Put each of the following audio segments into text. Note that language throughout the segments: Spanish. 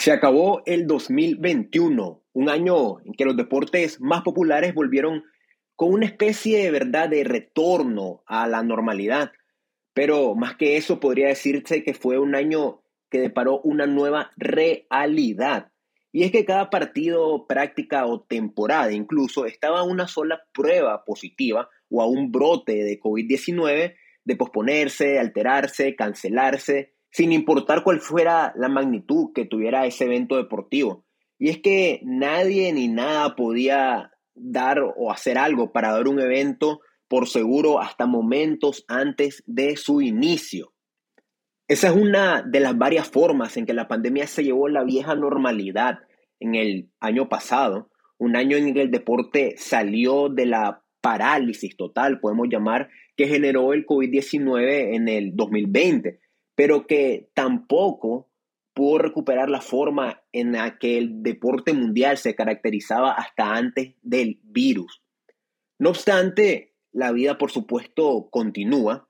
Se acabó el 2021, un año en que los deportes más populares volvieron con una especie de verdad de retorno a la normalidad. Pero más que eso, podría decirse que fue un año que deparó una nueva realidad. Y es que cada partido, práctica o temporada incluso estaba una sola prueba positiva o a un brote de COVID-19 de posponerse, alterarse, cancelarse sin importar cuál fuera la magnitud que tuviera ese evento deportivo. Y es que nadie ni nada podía dar o hacer algo para dar un evento por seguro hasta momentos antes de su inicio. Esa es una de las varias formas en que la pandemia se llevó la vieja normalidad en el año pasado, un año en que el deporte salió de la parálisis total, podemos llamar, que generó el COVID-19 en el 2020 pero que tampoco pudo recuperar la forma en la que el deporte mundial se caracterizaba hasta antes del virus. No obstante, la vida por supuesto continúa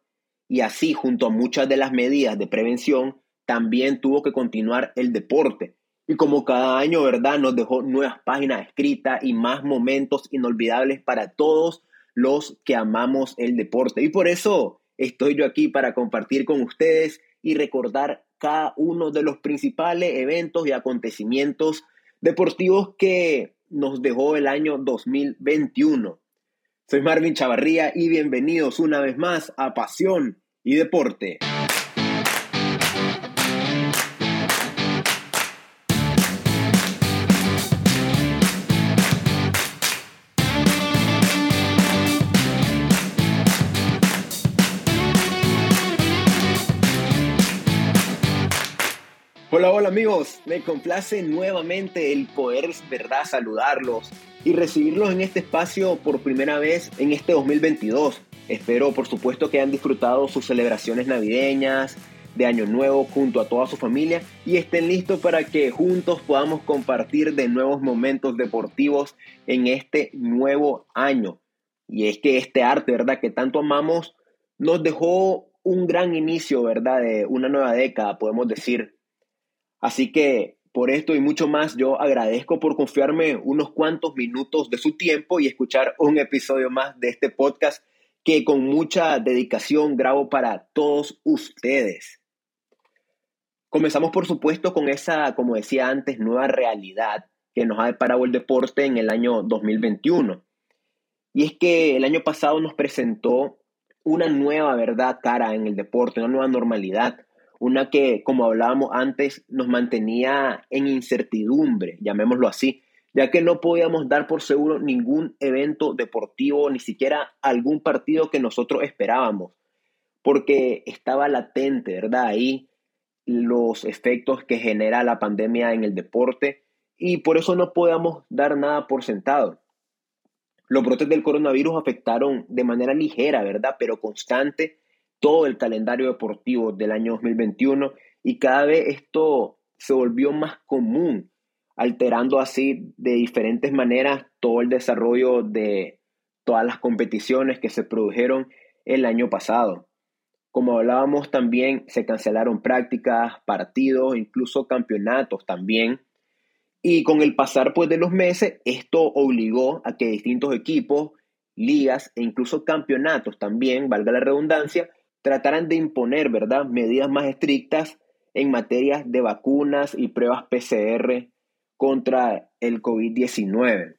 y así junto a muchas de las medidas de prevención también tuvo que continuar el deporte. Y como cada año, ¿verdad? Nos dejó nuevas páginas escritas y más momentos inolvidables para todos los que amamos el deporte. Y por eso estoy yo aquí para compartir con ustedes y recordar cada uno de los principales eventos y acontecimientos deportivos que nos dejó el año 2021. Soy Marvin Chavarría y bienvenidos una vez más a Pasión y Deporte. Hola, hola amigos, me complace nuevamente el poder, verdad, saludarlos y recibirlos en este espacio por primera vez en este 2022. Espero, por supuesto, que hayan disfrutado sus celebraciones navideñas, de Año Nuevo junto a toda su familia y estén listos para que juntos podamos compartir de nuevos momentos deportivos en este nuevo año. Y es que este arte, ¿verdad? Que tanto amamos, nos dejó un gran inicio, ¿verdad? De una nueva década, podemos decir. Así que por esto y mucho más, yo agradezco por confiarme unos cuantos minutos de su tiempo y escuchar un episodio más de este podcast que con mucha dedicación grabo para todos ustedes. Comenzamos, por supuesto, con esa, como decía antes, nueva realidad que nos ha deparado el deporte en el año 2021. Y es que el año pasado nos presentó una nueva verdad cara en el deporte, una nueva normalidad, una que, como hablábamos antes, nos mantenía en incertidumbre, llamémoslo así, ya que no podíamos dar por seguro ningún evento deportivo, ni siquiera algún partido que nosotros esperábamos, porque estaba latente, ¿verdad? Ahí los efectos que genera la pandemia en el deporte y por eso no podíamos dar nada por sentado. Los brotes del coronavirus afectaron de manera ligera, ¿verdad? Pero constante todo el calendario deportivo del año 2021 y cada vez esto se volvió más común, alterando así de diferentes maneras todo el desarrollo de todas las competiciones que se produjeron el año pasado. Como hablábamos también, se cancelaron prácticas, partidos, incluso campeonatos también. Y con el pasar pues, de los meses, esto obligó a que distintos equipos, ligas e incluso campeonatos también, valga la redundancia, tratarán de imponer, ¿verdad?, medidas más estrictas en materia de vacunas y pruebas PCR contra el COVID-19.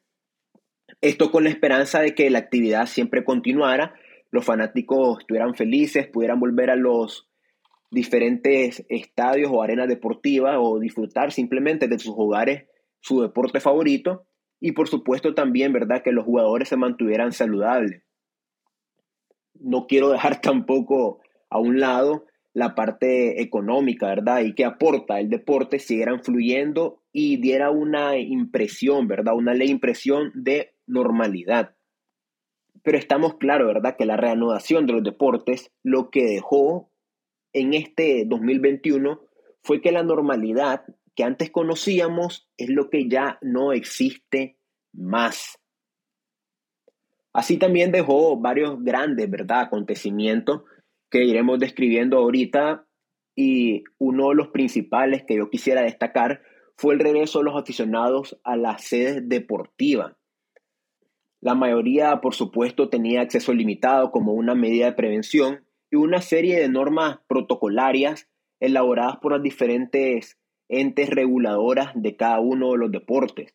Esto con la esperanza de que la actividad siempre continuara, los fanáticos estuvieran felices, pudieran volver a los diferentes estadios o arenas deportivas o disfrutar simplemente de sus hogares su deporte favorito y por supuesto también, ¿verdad?, que los jugadores se mantuvieran saludables no quiero dejar tampoco a un lado la parte económica, ¿verdad? Y que aporta el deporte siguieran fluyendo y diera una impresión, ¿verdad? Una ley impresión de normalidad. Pero estamos claros, ¿verdad? Que la reanudación de los deportes lo que dejó en este 2021 fue que la normalidad que antes conocíamos es lo que ya no existe más. Así también dejó varios grandes, ¿verdad?, acontecimientos que iremos describiendo ahorita y uno de los principales que yo quisiera destacar fue el regreso de los aficionados a las sedes deportivas. La mayoría, por supuesto, tenía acceso limitado como una medida de prevención y una serie de normas protocolarias elaboradas por las diferentes entes reguladoras de cada uno de los deportes.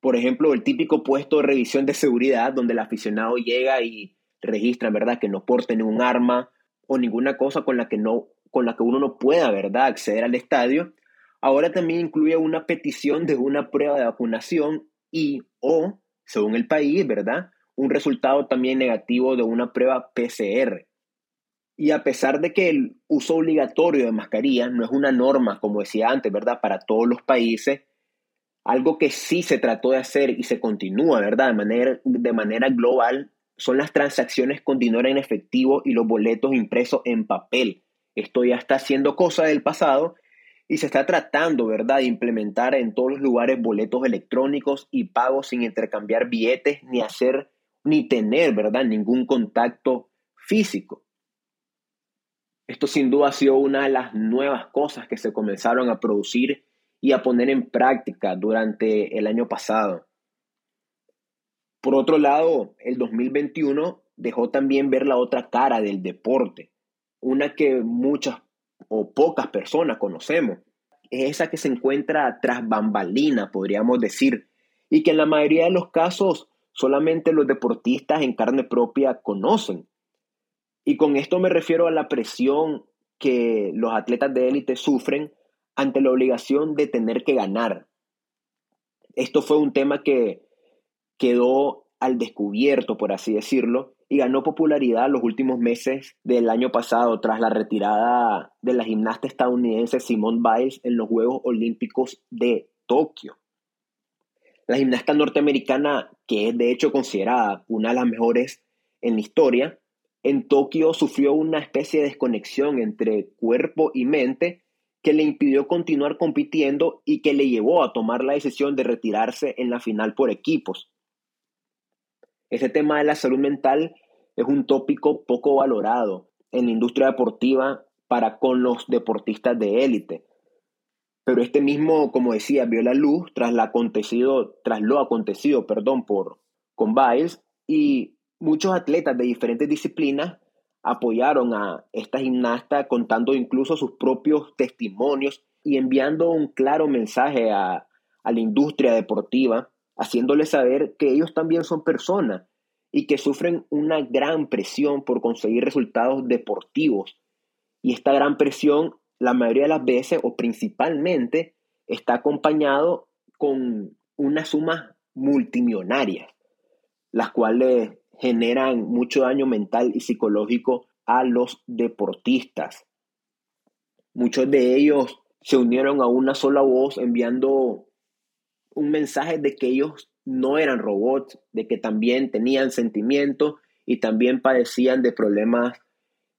Por ejemplo, el típico puesto de revisión de seguridad donde el aficionado llega y registra, ¿verdad?, que no porte ningún arma o ninguna cosa con la que, no, con la que uno no pueda, ¿verdad?, acceder al estadio. Ahora también incluye una petición de una prueba de vacunación y o, según el país, ¿verdad?, un resultado también negativo de una prueba PCR. Y a pesar de que el uso obligatorio de mascarilla no es una norma, como decía antes, ¿verdad?, para todos los países, algo que sí se trató de hacer y se continúa, ¿verdad? De manera, de manera global, son las transacciones con dinero en efectivo y los boletos impresos en papel. Esto ya está siendo cosa del pasado y se está tratando, ¿verdad?, de implementar en todos los lugares boletos electrónicos y pagos sin intercambiar billetes ni hacer ni tener, ¿verdad?, ningún contacto físico. Esto sin duda ha sido una de las nuevas cosas que se comenzaron a producir y a poner en práctica durante el año pasado. Por otro lado, el 2021 dejó también ver la otra cara del deporte, una que muchas o pocas personas conocemos. Es esa que se encuentra tras bambalina, podríamos decir, y que en la mayoría de los casos solamente los deportistas en carne propia conocen. Y con esto me refiero a la presión que los atletas de élite sufren ante la obligación de tener que ganar. Esto fue un tema que quedó al descubierto, por así decirlo, y ganó popularidad los últimos meses del año pasado tras la retirada de la gimnasta estadounidense Simone Biles en los Juegos Olímpicos de Tokio. La gimnasta norteamericana, que es de hecho considerada una de las mejores en la historia, en Tokio sufrió una especie de desconexión entre cuerpo y mente que le impidió continuar compitiendo y que le llevó a tomar la decisión de retirarse en la final por equipos. Ese tema de la salud mental es un tópico poco valorado en la industria deportiva para con los deportistas de élite. Pero este mismo, como decía, vio la luz tras, lo acontecido, tras lo acontecido perdón, por, con Biles y muchos atletas de diferentes disciplinas apoyaron a esta gimnasta contando incluso sus propios testimonios y enviando un claro mensaje a, la industria deportiva, haciéndole saber que ellos también son personas y que sufren una gran presión por conseguir resultados deportivos. Y esta gran presión, la mayoría de las veces o principalmente, está acompañado con unas sumas multimillonarias, las cuales generan mucho daño mental y psicológico a los deportistas. Muchos de ellos se unieron a una sola voz enviando un mensaje de que ellos no eran robots, de que también tenían sentimientos y también padecían de problemas,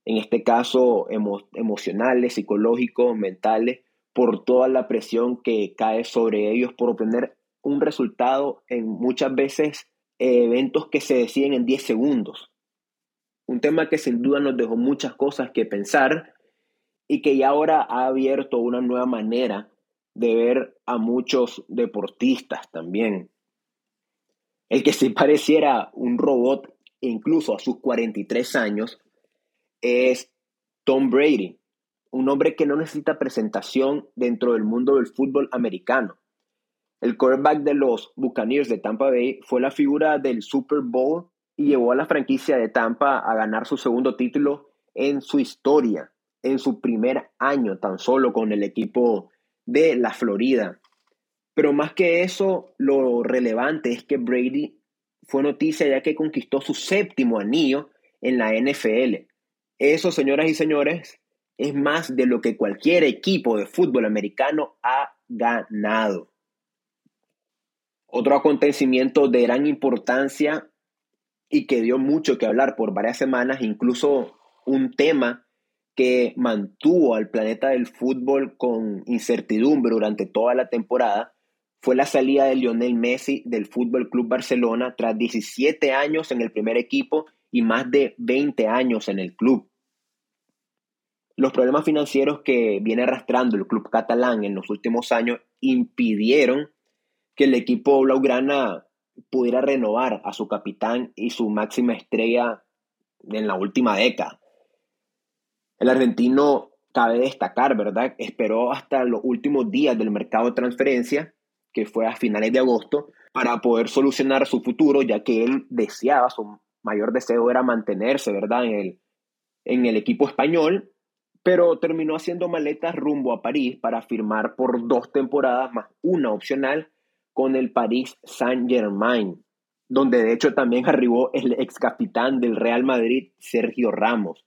en este caso emocionales, psicológicos, mentales, por toda la presión que cae sobre ellos por obtener un resultado en muchas veces eventos que se deciden en 10 segundos. Un tema que sin duda nos dejó muchas cosas que pensar y que ya ahora ha abierto una nueva manera de ver a muchos deportistas también. El que se pareciera un robot, incluso a sus 43 años, es Tom Brady, un hombre que no necesita presentación dentro del mundo del fútbol americano. El quarterback de los Buccaneers de Tampa Bay fue la figura del Super Bowl y llevó a la franquicia de Tampa a ganar su segundo título en su historia, en su primer año tan solo con el equipo de la Florida. Pero más que eso, lo relevante es que Brady fue noticia ya que conquistó su séptimo anillo en la NFL. Eso, señoras y señores, es más de lo que cualquier equipo de fútbol americano ha ganado. Otro acontecimiento de gran importancia y que dio mucho que hablar por varias semanas, incluso un tema que mantuvo al planeta del fútbol con incertidumbre durante toda la temporada, fue la salida de Lionel Messi del Fútbol Club Barcelona tras 17 años en el primer equipo y más de 20 años en el club. Los problemas financieros que viene arrastrando el club catalán en los últimos años impidieron que el equipo blaugrana pudiera renovar a su capitán y su máxima estrella en la última década. El argentino, cabe destacar, ¿verdad? Esperó hasta los últimos días del mercado de transferencia, que fue a finales de agosto, para poder solucionar su futuro, ya que él deseaba, su mayor deseo era mantenerse, ¿verdad? En el, en el equipo español, pero terminó haciendo maletas rumbo a París para firmar por dos temporadas más una opcional con el Paris Saint-Germain, donde de hecho también arribó el ex capitán del Real Madrid, Sergio Ramos.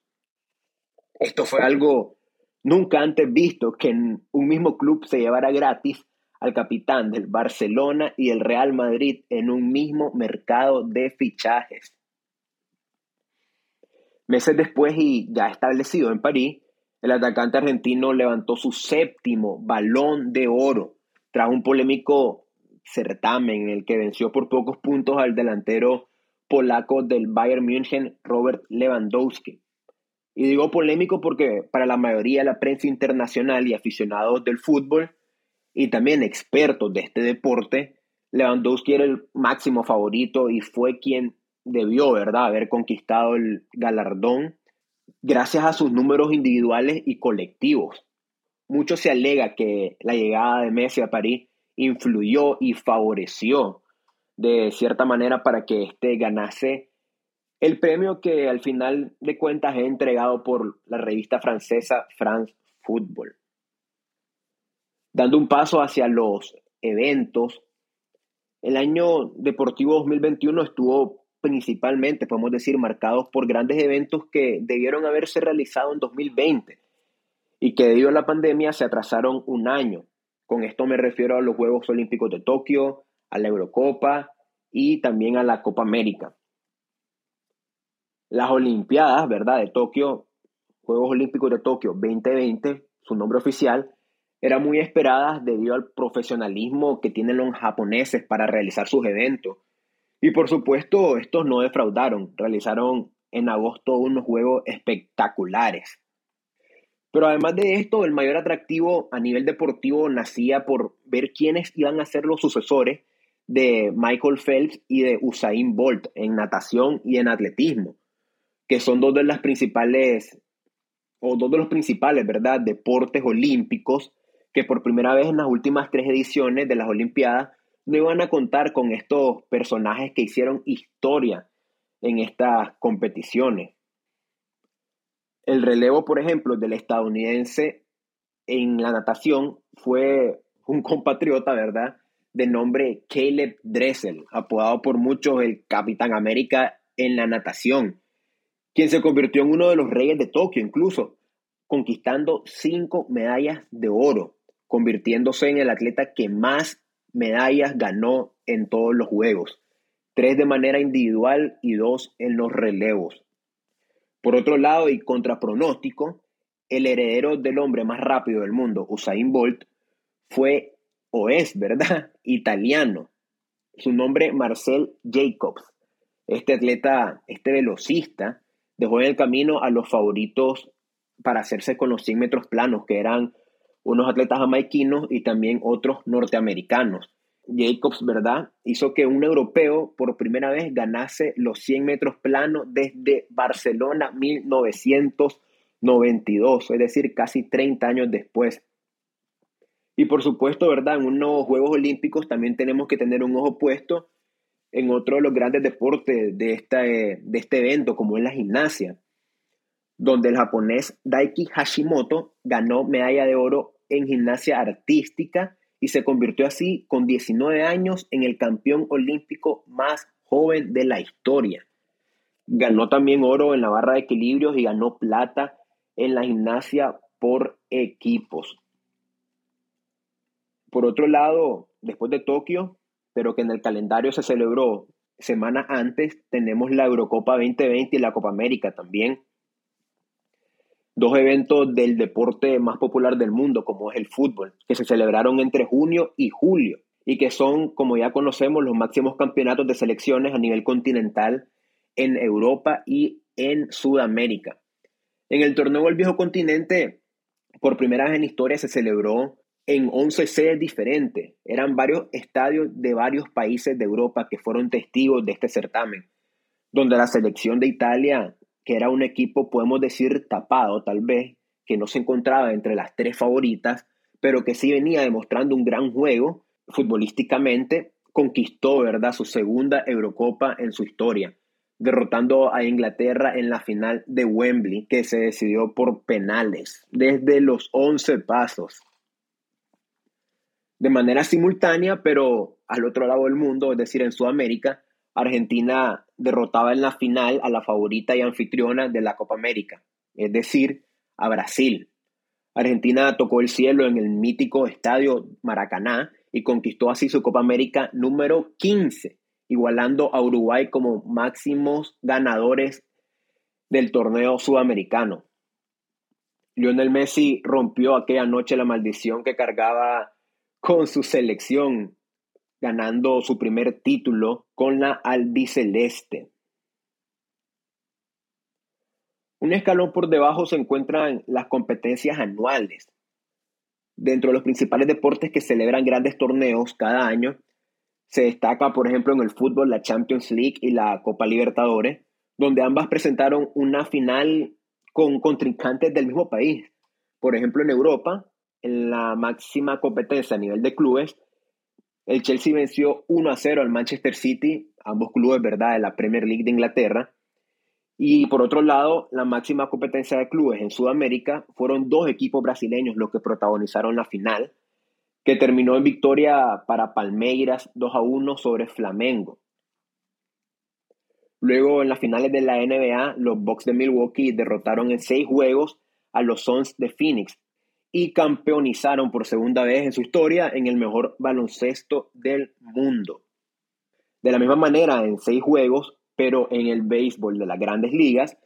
Esto fue algo nunca antes visto, que en un mismo club se llevara gratis al capitán del Barcelona y el Real Madrid en un mismo mercado de fichajes. Meses después y ya establecido en París, el atacante argentino levantó su séptimo balón de oro tras un polémico certamen en el que venció por pocos puntos al delantero polaco del Bayern München, Robert Lewandowski. Y digo polémico porque para la mayoría de la prensa internacional y aficionados del fútbol, y también expertos de este deporte, Lewandowski era el máximo favorito y fue quien debió, ¿verdad?, haber conquistado el galardón gracias a sus números individuales y colectivos. Mucho se alega que la llegada de Messi a París influyó y favoreció de cierta manera para que éste ganase el premio que al final de cuentas es entregado por la revista francesa France Football. Dando un paso hacia los eventos, el año deportivo 2021 estuvo principalmente, podemos decir, marcados por grandes eventos que debieron haberse realizado en 2020 y que debido a la pandemia se atrasaron un año. Con esto me refiero a los Juegos Olímpicos de Tokio, a la Eurocopa y también a la Copa América. Las Olimpiadas, ¿verdad? De Tokio, Juegos Olímpicos de Tokio 2020, su nombre oficial, eran muy esperadas debido al profesionalismo que tienen los japoneses para realizar sus eventos. Y por supuesto, estos no defraudaron, realizaron en agosto unos juegos espectaculares. Pero además de esto, el mayor atractivo a nivel deportivo nacía por ver quiénes iban a ser los sucesores de Michael Phelps y de Usain Bolt en natación y en atletismo, que son dos de las principales, o dos de los principales, ¿verdad?, deportes olímpicos que por primera vez en las últimas tres ediciones de las Olimpiadas no iban a contar con estos personajes que hicieron historia en estas competiciones. El relevo, por ejemplo, del estadounidense en la natación fue un compatriota, ¿verdad? De nombre Caleb Dressel, apodado por muchos el Capitán América en la natación, quien se convirtió en uno de los reyes de Tokio incluso, conquistando cinco medallas de oro, convirtiéndose en el atleta que más medallas ganó en todos los Juegos, tres de manera individual y dos en los relevos. Por otro lado, y contra pronóstico, el heredero del hombre más rápido del mundo, Usain Bolt, fue o es, ¿verdad?, italiano. Su nombre, Marcel Jacobs. Este atleta, este velocista, dejó en el camino a los favoritos para hacerse con los 100 metros planos, que eran unos atletas jamaiquinos y también otros norteamericanos. Jacobs, ¿verdad? Hizo que un europeo por primera vez ganase los 100 metros planos desde Barcelona 1992, es decir, casi 30 años después. Y por supuesto, ¿verdad? En unos Juegos Olímpicos también tenemos que tener un ojo puesto en otro de los grandes deportes de, esta, de este evento, como es la gimnasia, donde el japonés Daiki Hashimoto ganó medalla de oro en gimnasia artística y se convirtió así con 19 años en el campeón olímpico más joven de la historia. Ganó también oro en la barra de equilibrios y ganó plata en la gimnasia por equipos. Por otro lado, después de Tokio, pero que en el calendario se celebró semanas antes, tenemos la Eurocopa 2020 y la Copa América también, dos eventos del deporte más popular del mundo, como es el fútbol, que se celebraron entre junio y julio y que son, como ya conocemos, los máximos campeonatos de selecciones a nivel continental en Europa y en Sudamérica. En el torneo del viejo continente, por primera vez en historia se celebró en 11 sedes diferentes. Eran varios estadios de varios países de Europa que fueron testigos de este certamen, donde la selección de Italia, que era un equipo, podemos decir, tapado tal vez, que no se encontraba entre las tres favoritas, pero que sí venía demostrando un gran juego futbolísticamente, conquistó, ¿verdad?, su segunda Eurocopa en su historia, derrotando a Inglaterra en la final de Wembley, que se decidió por penales, desde los 11 pasos. De manera simultánea, pero al otro lado del mundo, es decir, en Sudamérica, Argentina derrotaba en la final a la favorita y anfitriona de la Copa América, es decir, a Brasil. Argentina tocó el cielo en el mítico estadio Maracaná y conquistó así su Copa América número 15, igualando a Uruguay como máximos ganadores del torneo sudamericano. Lionel Messi rompió aquella noche la maldición que cargaba con su selección, ganando su primer título con la albiceleste. Un escalón por debajo se encuentran las competencias anuales. Dentro de los principales deportes que celebran grandes torneos cada año, se destaca, por ejemplo, en el fútbol la Champions League y la Copa Libertadores, donde ambas presentaron una final con contrincantes del mismo país. Por ejemplo, en Europa, en la máxima competencia a nivel de clubes, el Chelsea venció 1 a 0 al Manchester City, ambos clubes, ¿verdad?, de la Premier League de Inglaterra, y por otro lado, la máxima competencia de clubes en Sudamérica fueron dos equipos brasileños los que protagonizaron la final, que terminó en victoria para Palmeiras 2 a 1 sobre Flamengo. Luego, en las finales de la NBA, los Bucks de Milwaukee derrotaron en seis juegos a los Suns de Phoenix y campeonizaron por segunda vez en su historia en el mejor baloncesto del mundo. De la misma manera, en seis juegos, pero en el béisbol de las grandes ligas,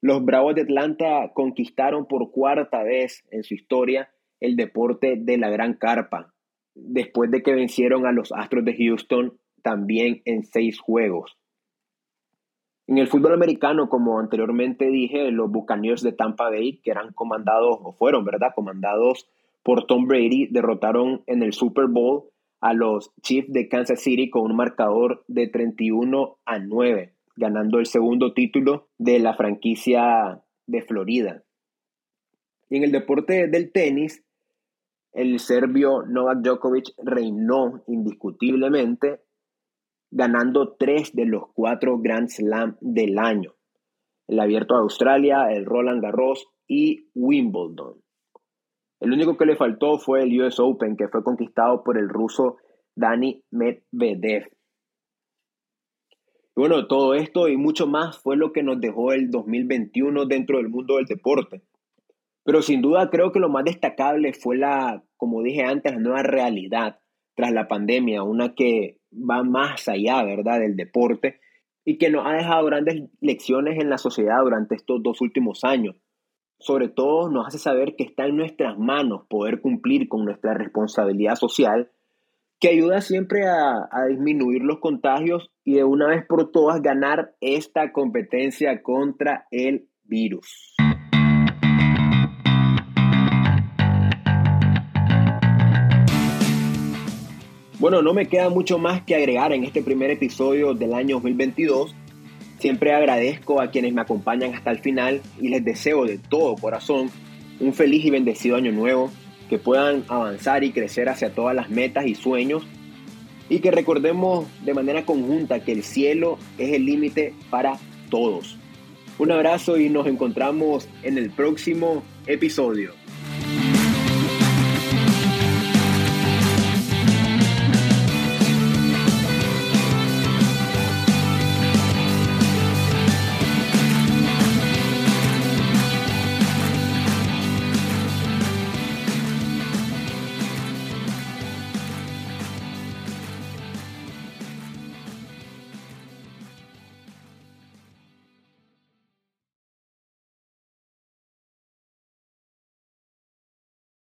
los Bravos de Atlanta conquistaron por cuarta vez en su historia el deporte de la gran carpa, después de que vencieron a los Astros de Houston también en seis juegos. En el fútbol americano, como anteriormente dije, los Buccaneers de Tampa Bay, que eran comandados, o fueron, ¿verdad?, comandados por Tom Brady, derrotaron en el Super Bowl a los Chiefs de Kansas City con un marcador de 31 a 9, ganando el segundo título de la franquicia de Florida. Y en el deporte del tenis, el serbio Novak Djokovic reinó indiscutiblemente, ganando tres de los cuatro Grand Slam del año. El Abierto de Australia, el Roland Garros y Wimbledon. El único que le faltó fue el US Open, que fue conquistado por el ruso Dani Medvedev. bueno, todo esto y mucho más fue lo que nos dejó el 2021 dentro del mundo del deporte. Pero sin duda creo que lo más destacable fue la, como dije antes, la nueva realidad tras la pandemia, una que va más allá, ¿verdad?, del deporte y que nos ha dejado grandes lecciones en la sociedad durante estos dos últimos años sobre todo nos hace saber que está en nuestras manos poder cumplir con nuestra responsabilidad social, que ayuda siempre a, disminuir los contagios y de una vez por todas ganar esta competencia contra el virus. Bueno, no me queda mucho más que agregar en este primer episodio del año 2022 Siempre agradezco a quienes me acompañan hasta el final y les deseo de todo corazón un feliz y bendecido año nuevo, que puedan avanzar y crecer hacia todas las metas y sueños y que recordemos de manera conjunta que el cielo es el límite para todos. Un abrazo y nos encontramos en el próximo episodio.